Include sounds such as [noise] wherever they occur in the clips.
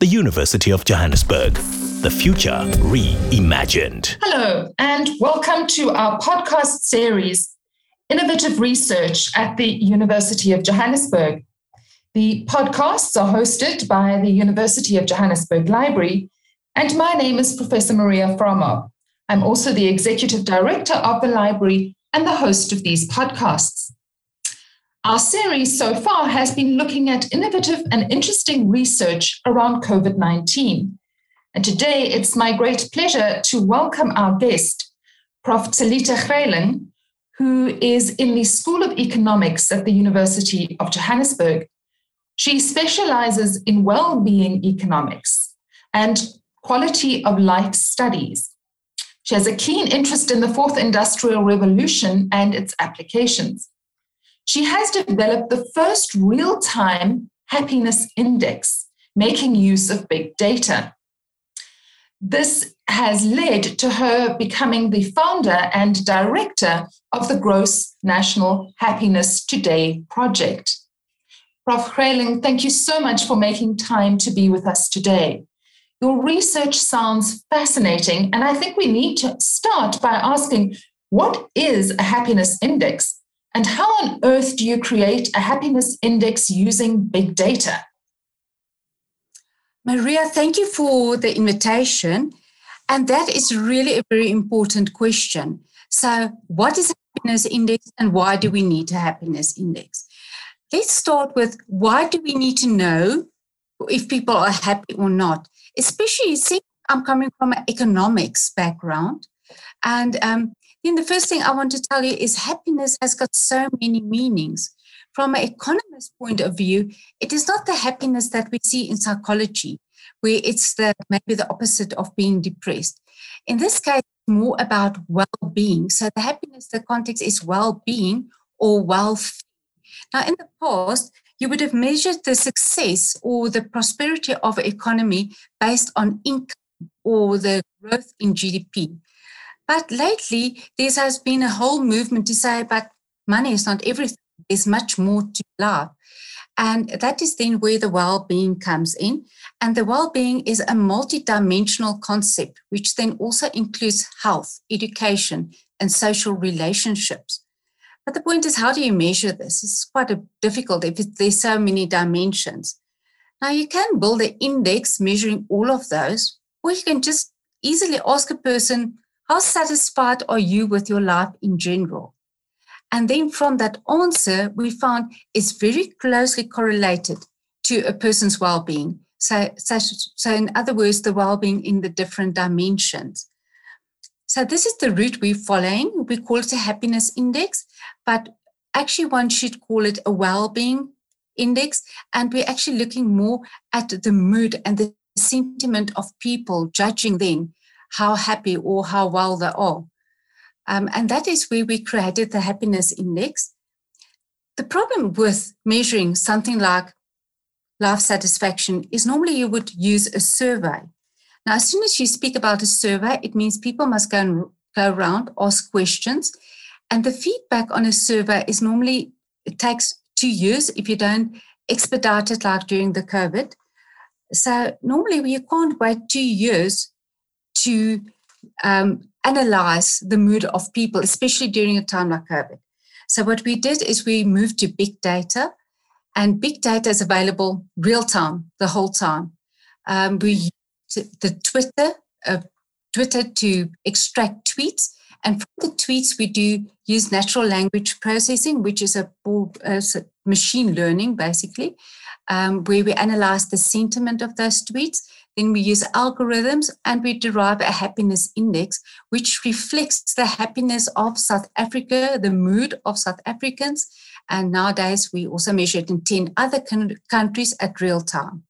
the University of Johannesburg. The future reimagined. Hello, and welcome to our podcast series, Innovative Research at the University of Johannesburg. The podcasts are hosted by the University of Johannesburg Library, and my name is Professor Maria Frahm-Arp. I'm also the executive director of the library and the host of these podcasts. Our series so far has been looking at innovative and interesting research around COVID 19. And today it's my great pleasure to welcome our guest, Prof. Talita Greyling, who is in the School of Economics at the University of Johannesburg. She specializes in well being economics and quality of life studies. She has a keen interest in the fourth industrial revolution and its applications she has developed the first real time happiness index, making use of big data. This has led to her becoming the founder and director of the Gross National Happiness Today project. Prof. Greyling, thank you so much for making time to be with us today. Your research sounds fascinating, and I think we need to start by asking what is a happiness index and how on earth do you create a happiness index using big data? Maria, thank you for the invitation. And that is really a very important question. So, what is happiness index and why do we need a happiness index? Let's start with why do we need to know if people are happy or not? Especially since I'm coming from an economics background. And um, then the first thing I want to tell you is happiness has got so many meanings. From an economist point of view, it is not the happiness that we see in psychology, where it's the maybe the opposite of being depressed. In this case, it's more about well-being. So the happiness, the context is well-being or wealth. Now, in the past, you would have measured the success or the prosperity of an economy based on income or the growth in GDP. But lately, there has been a whole movement to say, but money is not everything. There's much more to life. And that is then where the well being comes in. And the well being is a multidimensional concept, which then also includes health, education, and social relationships. But the point is, how do you measure this? It's quite a difficult if there's so many dimensions. Now, you can build an index measuring all of those, or you can just easily ask a person, how satisfied are you with your life in general? And then from that answer, we found it's very closely correlated to a person's well being. So, so, so, in other words, the well being in the different dimensions. So, this is the route we're following. We call it a happiness index, but actually, one should call it a well being index. And we're actually looking more at the mood and the sentiment of people, judging them how happy or how well they are. Um, and that is where we created the happiness index. The problem with measuring something like life satisfaction is normally you would use a survey. Now, as soon as you speak about a survey, it means people must go and go around, ask questions, and the feedback on a survey is normally it takes two years if you don't expedite it like during the COVID. So normally you can't wait two years to um, analyze the mood of people, especially during a time like COVID. So, what we did is we moved to big data, and big data is available real time, the whole time. Um, we used the Twitter, uh, Twitter to extract tweets, and from the tweets we do use natural language processing, which is a, machine learning basically, um, where we analyze the sentiment of those tweets then we use algorithms and we derive a happiness index, which reflects the happiness of South Africa, the mood of South Africans. And nowadays, we also measure it in 10 other countries at real time.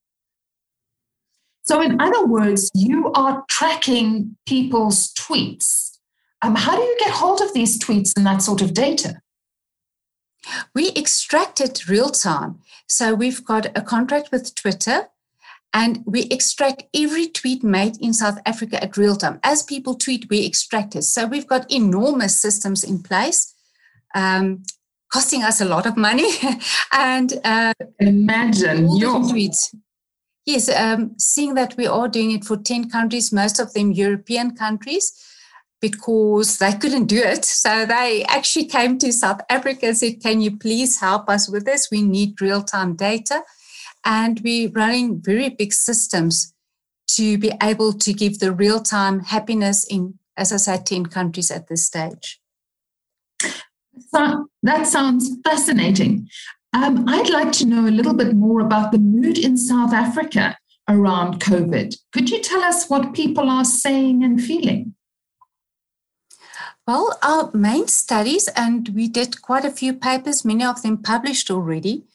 So, in other words, you are tracking people's tweets. Um, how do you get hold of these tweets and that sort of data? We extract it real time. So, we've got a contract with Twitter and we extract every tweet made in South Africa at real time. As people tweet, we extract it. So we've got enormous systems in place, um, costing us a lot of money. [laughs] and uh, imagine your tweets. yes, um, seeing that we are doing it for 10 countries, most of them European countries, because they couldn't do it. So they actually came to South Africa and said, Can you please help us with this? We need real time data. And we're running very big systems to be able to give the real time happiness in, as I said, 10 countries at this stage. So that sounds fascinating. Um, I'd like to know a little bit more about the mood in South Africa around COVID. Could you tell us what people are saying and feeling? Well, our main studies, and we did quite a few papers, many of them published already,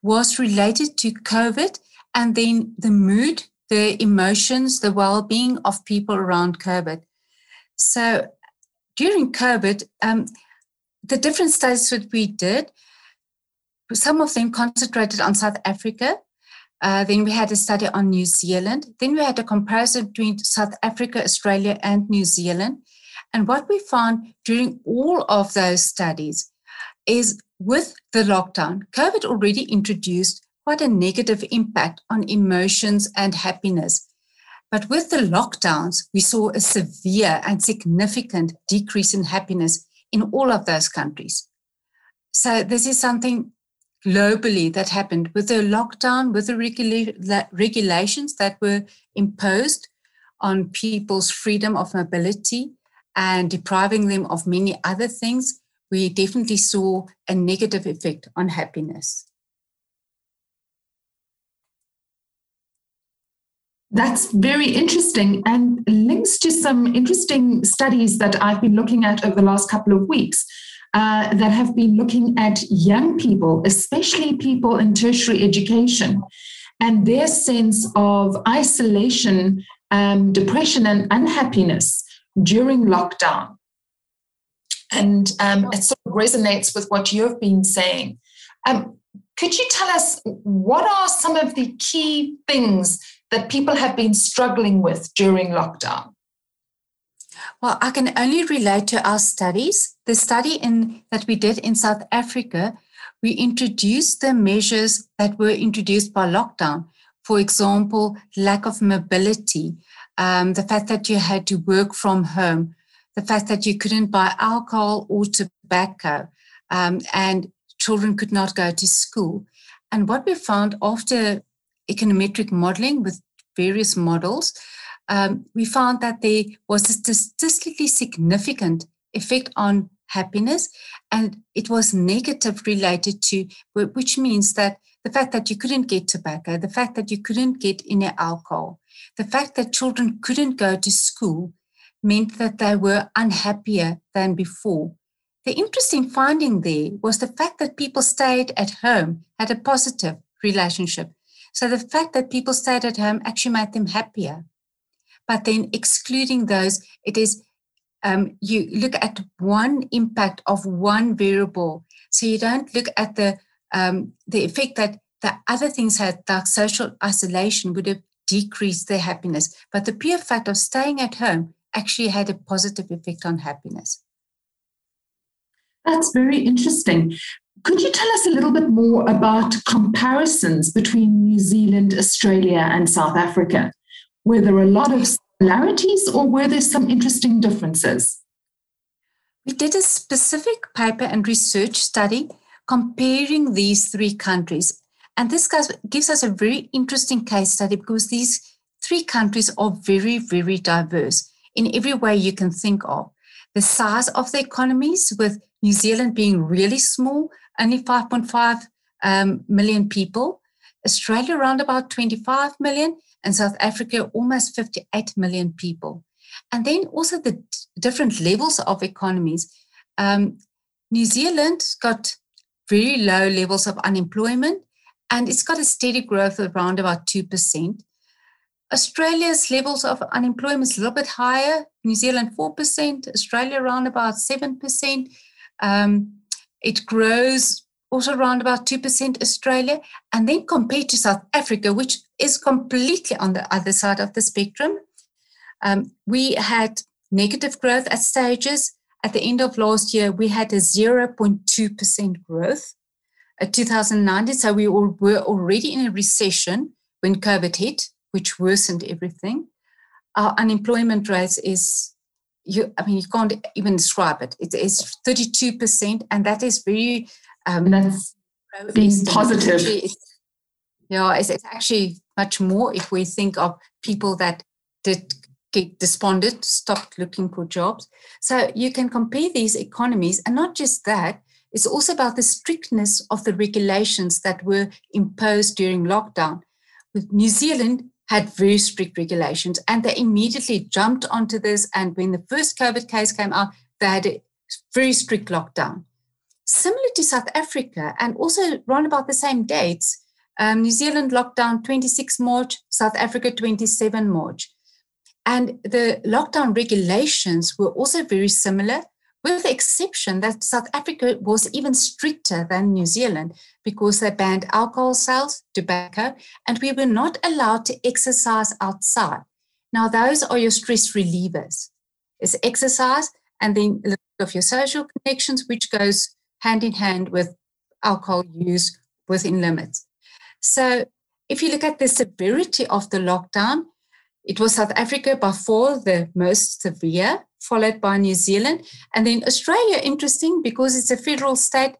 was related to COVID and then the mood, the emotions, the well being of people around COVID. So during COVID, um, the different studies that we did, some of them concentrated on South Africa. Uh, then we had a study on New Zealand. Then we had a comparison between South Africa, Australia, and New Zealand. And what we found during all of those studies is with the lockdown, COVID already introduced quite a negative impact on emotions and happiness. But with the lockdowns, we saw a severe and significant decrease in happiness in all of those countries. So, this is something globally that happened with the lockdown, with the regula- regulations that were imposed on people's freedom of mobility and depriving them of many other things, we definitely saw a negative effect on happiness. That's very interesting and links to some interesting studies that I've been looking at over the last couple of weeks uh, that have been looking at young people, especially people in tertiary education, and their sense of isolation, um, depression, and unhappiness during lockdown. And um, it sort of resonates with what you've been saying. Um, could you tell us what are some of the key things that people have been struggling with during lockdown? Well, I can only relate to our studies. The study in, that we did in South Africa, we introduced the measures that were introduced by lockdown. For example, lack of mobility, um, the fact that you had to work from home, the fact that you couldn't buy alcohol or tobacco, um, and children could not go to school. And what we found after econometric modeling with various models, um, we found that there was a statistically significant effect on happiness, and it was negative related to, which means that the fact that you couldn't get tobacco, the fact that you couldn't get any alcohol, the fact that children couldn't go to school meant that they were unhappier than before. The interesting finding there was the fact that people stayed at home had a positive relationship. So the fact that people stayed at home actually made them happier. But then excluding those, it is um, you look at one impact of one variable. So you don't look at the um, the effect that the other things had, like social isolation, would have decreased their happiness. But the pure fact of staying at home actually had a positive effect on happiness. That's very interesting. Could you tell us a little bit more about comparisons between New Zealand, Australia, and South Africa? Were there are a lot of similarities or were there some interesting differences? We did a specific paper and research study comparing these three countries and this gives us a very interesting case study because these three countries are very, very diverse in every way you can think of. The size of the economies, with New Zealand being really small, only 5.5 um, million people, Australia around about 25 million, and South Africa almost 58 million people. And then also the different levels of economies. Um, New Zealand got very low levels of unemployment and it's got a steady growth of around about 2%. Australia's levels of unemployment is a little bit higher. New Zealand 4%, Australia around about 7%. Um, it grows also around about 2% Australia. And then compared to South Africa, which is completely on the other side of the spectrum, um, we had negative growth at stages. At the end of last year, we had a 0.2% growth. At 2019. So we were already in a recession when COVID hit, which worsened everything. Our unemployment rate is, you, I mean, you can't even describe it. It is 32%, and that is very. Um, that's being positive. It's, yeah, it's, it's actually much more if we think of people that did get despondent, stopped looking for jobs. So you can compare these economies, and not just that, it's also about the strictness of the regulations that were imposed during lockdown. With New Zealand had very strict regulations, and they immediately jumped onto this. And when the first COVID case came out, they had a very strict lockdown. Similar to South Africa, and also around about the same dates, um, New Zealand locked down 26 March, South Africa 27 March. And the lockdown regulations were also very similar, with the exception that South Africa was even stricter than New Zealand because they banned alcohol sales, tobacco, and we were not allowed to exercise outside. Now, those are your stress relievers. It's exercise and then of your social connections, which goes hand in hand with alcohol use within limits. So, if you look at the severity of the lockdown, it was South Africa by far the most severe, followed by New Zealand. And then Australia, interesting because it's a federal state,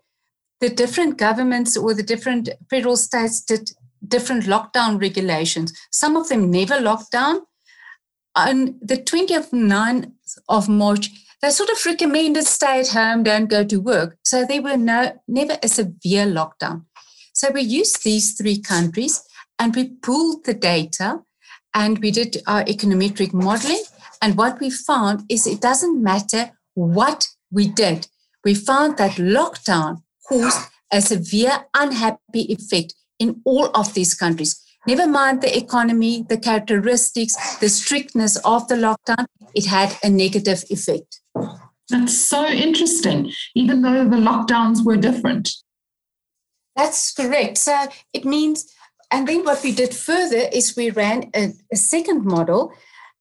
the different governments or the different federal states did different lockdown regulations. Some of them never locked down. On the 29th of March, they sort of recommended stay at home, don't go to work. So there were no never a severe lockdown. So we used these three countries and we pooled the data and we did our econometric modeling. And what we found is it doesn't matter what we did. We found that lockdown caused a severe unhappy effect in all of these countries. Never mind the economy, the characteristics, the strictness of the lockdown, it had a negative effect. That's so interesting, even though the lockdowns were different. That's correct. So it means and then what we did further is we ran a, a second model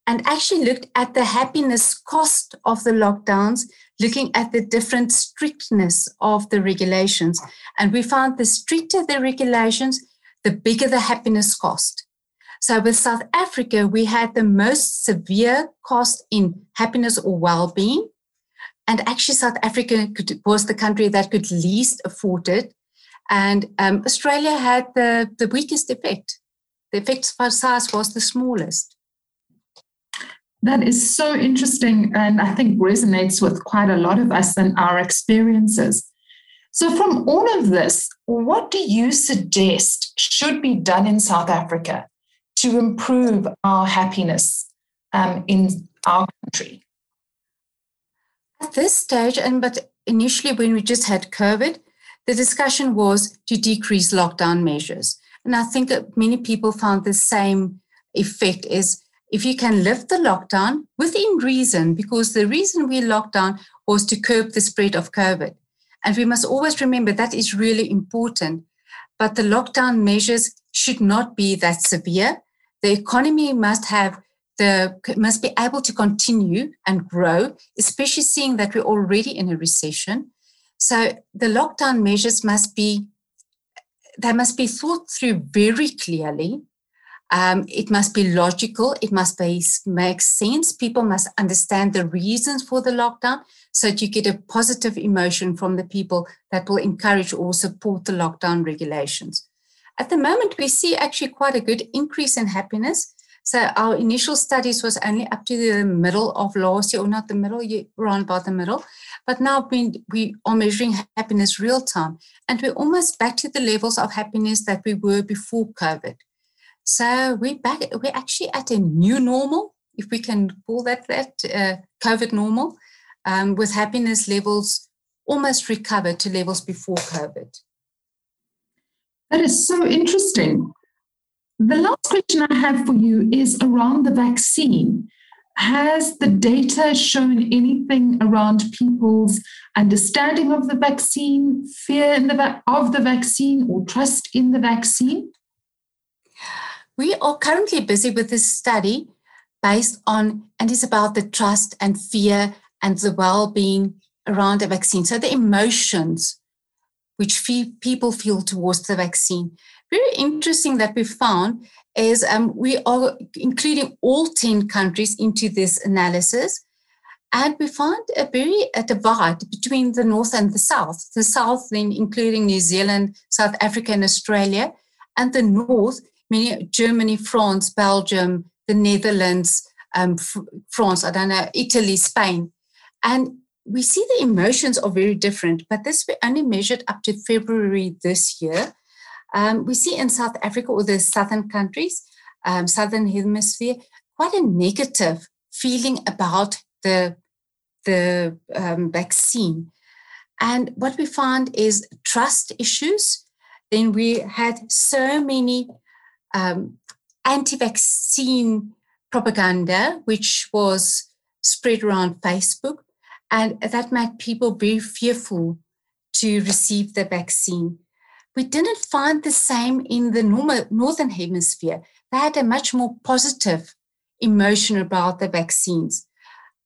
and actually looked at the happiness cost of the lockdowns, looking at the different strictness of the regulations. And we found the stricter the regulations, the bigger the happiness cost. So with South Africa, we had the most severe cost in happiness or well-being. And actually, South Africa could, was the country that could least afford it. And um, Australia had the, the weakest effect. The effect for SARS was the smallest. That is so interesting, and I think resonates with quite a lot of us and our experiences. So, from all of this, what do you suggest should be done in South Africa to improve our happiness um, in our country? At this stage, and but initially when we just had COVID, the discussion was to decrease lockdown measures. And I think that many people found the same effect is if you can lift the lockdown within reason, because the reason we locked down was to curb the spread of COVID. And we must always remember that is really important. But the lockdown measures should not be that severe. The economy must have the must be able to continue and grow, especially seeing that we're already in a recession. So the lockdown measures must be they must be thought through very clearly. Um, it must be logical. It must be make sense. People must understand the reasons for the lockdown, so that you get a positive emotion from the people that will encourage or support the lockdown regulations. At the moment, we see actually quite a good increase in happiness. So our initial studies was only up to the middle of last year, or not the middle, around about the middle. But now we are measuring happiness real time, and we're almost back to the levels of happiness that we were before COVID. So we're back. We're actually at a new normal, if we can call that that uh, COVID normal, um, with happiness levels almost recovered to levels before COVID. That is so interesting. The last question I have for you is around the vaccine. Has the data shown anything around people's understanding of the vaccine, fear in the va- of the vaccine, or trust in the vaccine? We are currently busy with this study based on, and it's about the trust and fear and the well being around the vaccine. So the emotions which people feel towards the vaccine. Very interesting that we found is um, we are including all 10 countries into this analysis. And we find a very a divide between the North and the South. The South, then including New Zealand, South Africa, and Australia, and the North, meaning Germany, France, Belgium, the Netherlands, um, France, I don't know, Italy, Spain. And we see the emotions are very different, but this we only measured up to February this year. Um, we see in South Africa or the southern countries, um, southern hemisphere, quite a negative feeling about the the um, vaccine. And what we found is trust issues. Then we had so many um, anti-vaccine propaganda, which was spread around Facebook, and that made people very fearful to receive the vaccine. We didn't find the same in the normal, northern hemisphere. They had a much more positive emotion about the vaccines.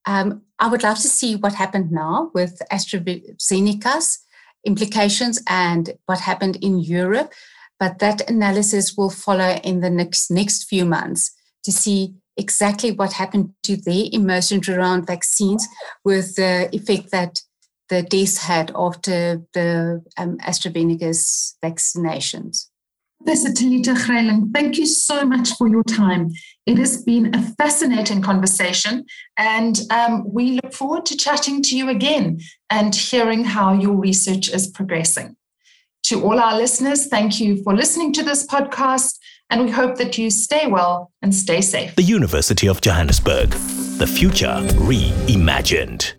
Um, I would love to see what happened now with AstraZeneca's implications and what happened in Europe. But that analysis will follow in the next next few months to see exactly what happened to their emotions around vaccines with the effect that the deaths had after the um, AstraZeneca's vaccinations. Professor Talita Greyling, thank you so much for your time. It has been a fascinating conversation, and um, we look forward to chatting to you again and hearing how your research is progressing. To all our listeners, thank you for listening to this podcast, and we hope that you stay well and stay safe. The University of Johannesburg, the future reimagined.